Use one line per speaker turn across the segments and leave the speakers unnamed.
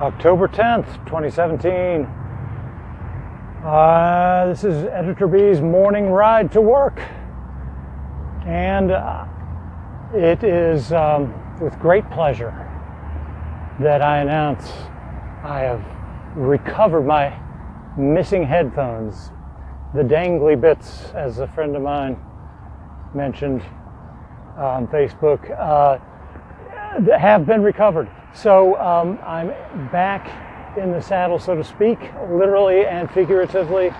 October 10th, 2017. Uh, this is Editor B's morning ride to work. And uh, it is um, with great pleasure that I announce I have recovered my missing headphones, the dangly bits, as a friend of mine mentioned on Facebook, uh, have been recovered. So um, I'm back in the saddle, so to speak, literally and figuratively.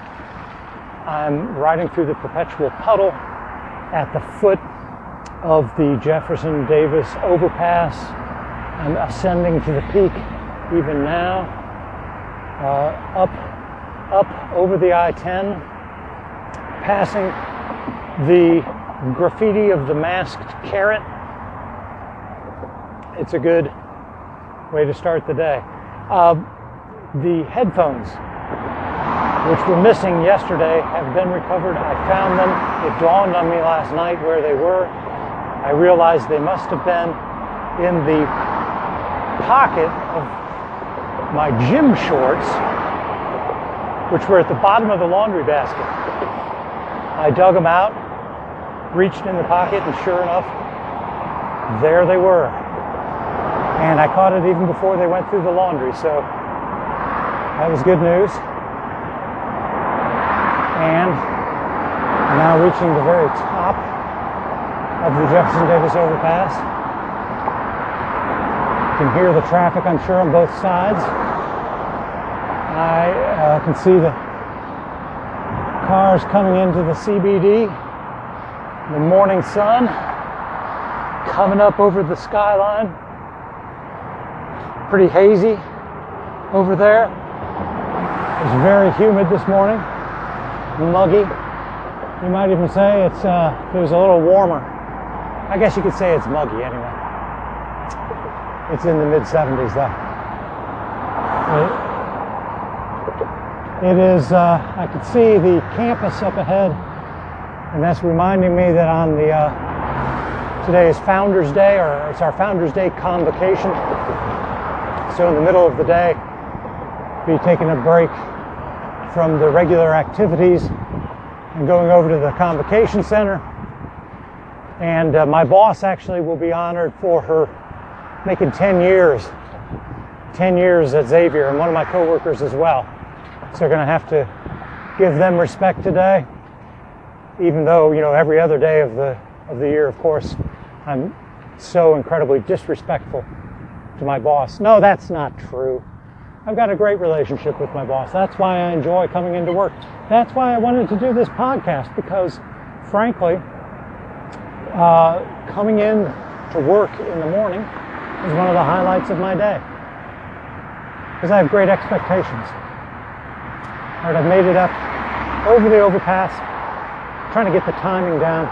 I'm riding through the perpetual puddle at the foot of the Jefferson Davis overpass. I'm ascending to the peak even now, uh, up, up over the I-10, passing the graffiti of the masked carrot. It's a good way to start the day. Uh, the headphones, which were missing yesterday, have been recovered. I found them. It dawned on me last night where they were. I realized they must have been in the pocket of my gym shorts, which were at the bottom of the laundry basket. I dug them out, reached in the pocket, and sure enough, there they were. And I caught it even before they went through the laundry, so that was good news. And now reaching the very top of the Jefferson Davis overpass. You can hear the traffic, I'm sure, on both sides. I uh, can see the cars coming into the CBD, the morning sun coming up over the skyline pretty hazy over there. It's very humid this morning, muggy. You might even say it's uh, it was a little warmer. I guess you could say it's muggy anyway. It's in the mid 70s though. It, it is. Uh, I could see the campus up ahead, and that's reminding me that on the uh, today is Founders Day, or it's our Founders Day convocation. So in the middle of the day, be taking a break from the regular activities and going over to the convocation center. And uh, my boss actually will be honored for her making 10 years, 10 years at Xavier, and one of my coworkers as well. So we're going to have to give them respect today, even though you know every other day of the of the year, of course, I'm so incredibly disrespectful to my boss. No, that's not true. I've got a great relationship with my boss. That's why I enjoy coming into work. That's why I wanted to do this podcast because, frankly, uh, coming in to work in the morning is one of the highlights of my day because I have great expectations. All right, I've made it up over the overpass, trying to get the timing down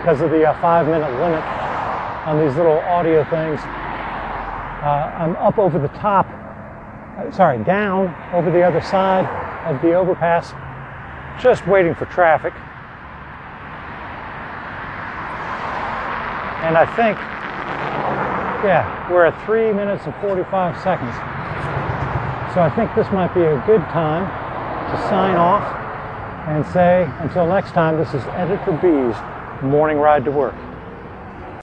because of the uh, five minute limit on these little audio things. Uh, I'm up over the top, uh, sorry, down over the other side of the overpass, just waiting for traffic. And I think, yeah, we're at three minutes and 45 seconds. So I think this might be a good time to sign off and say, until next time, this is Editor B's Morning Ride to Work.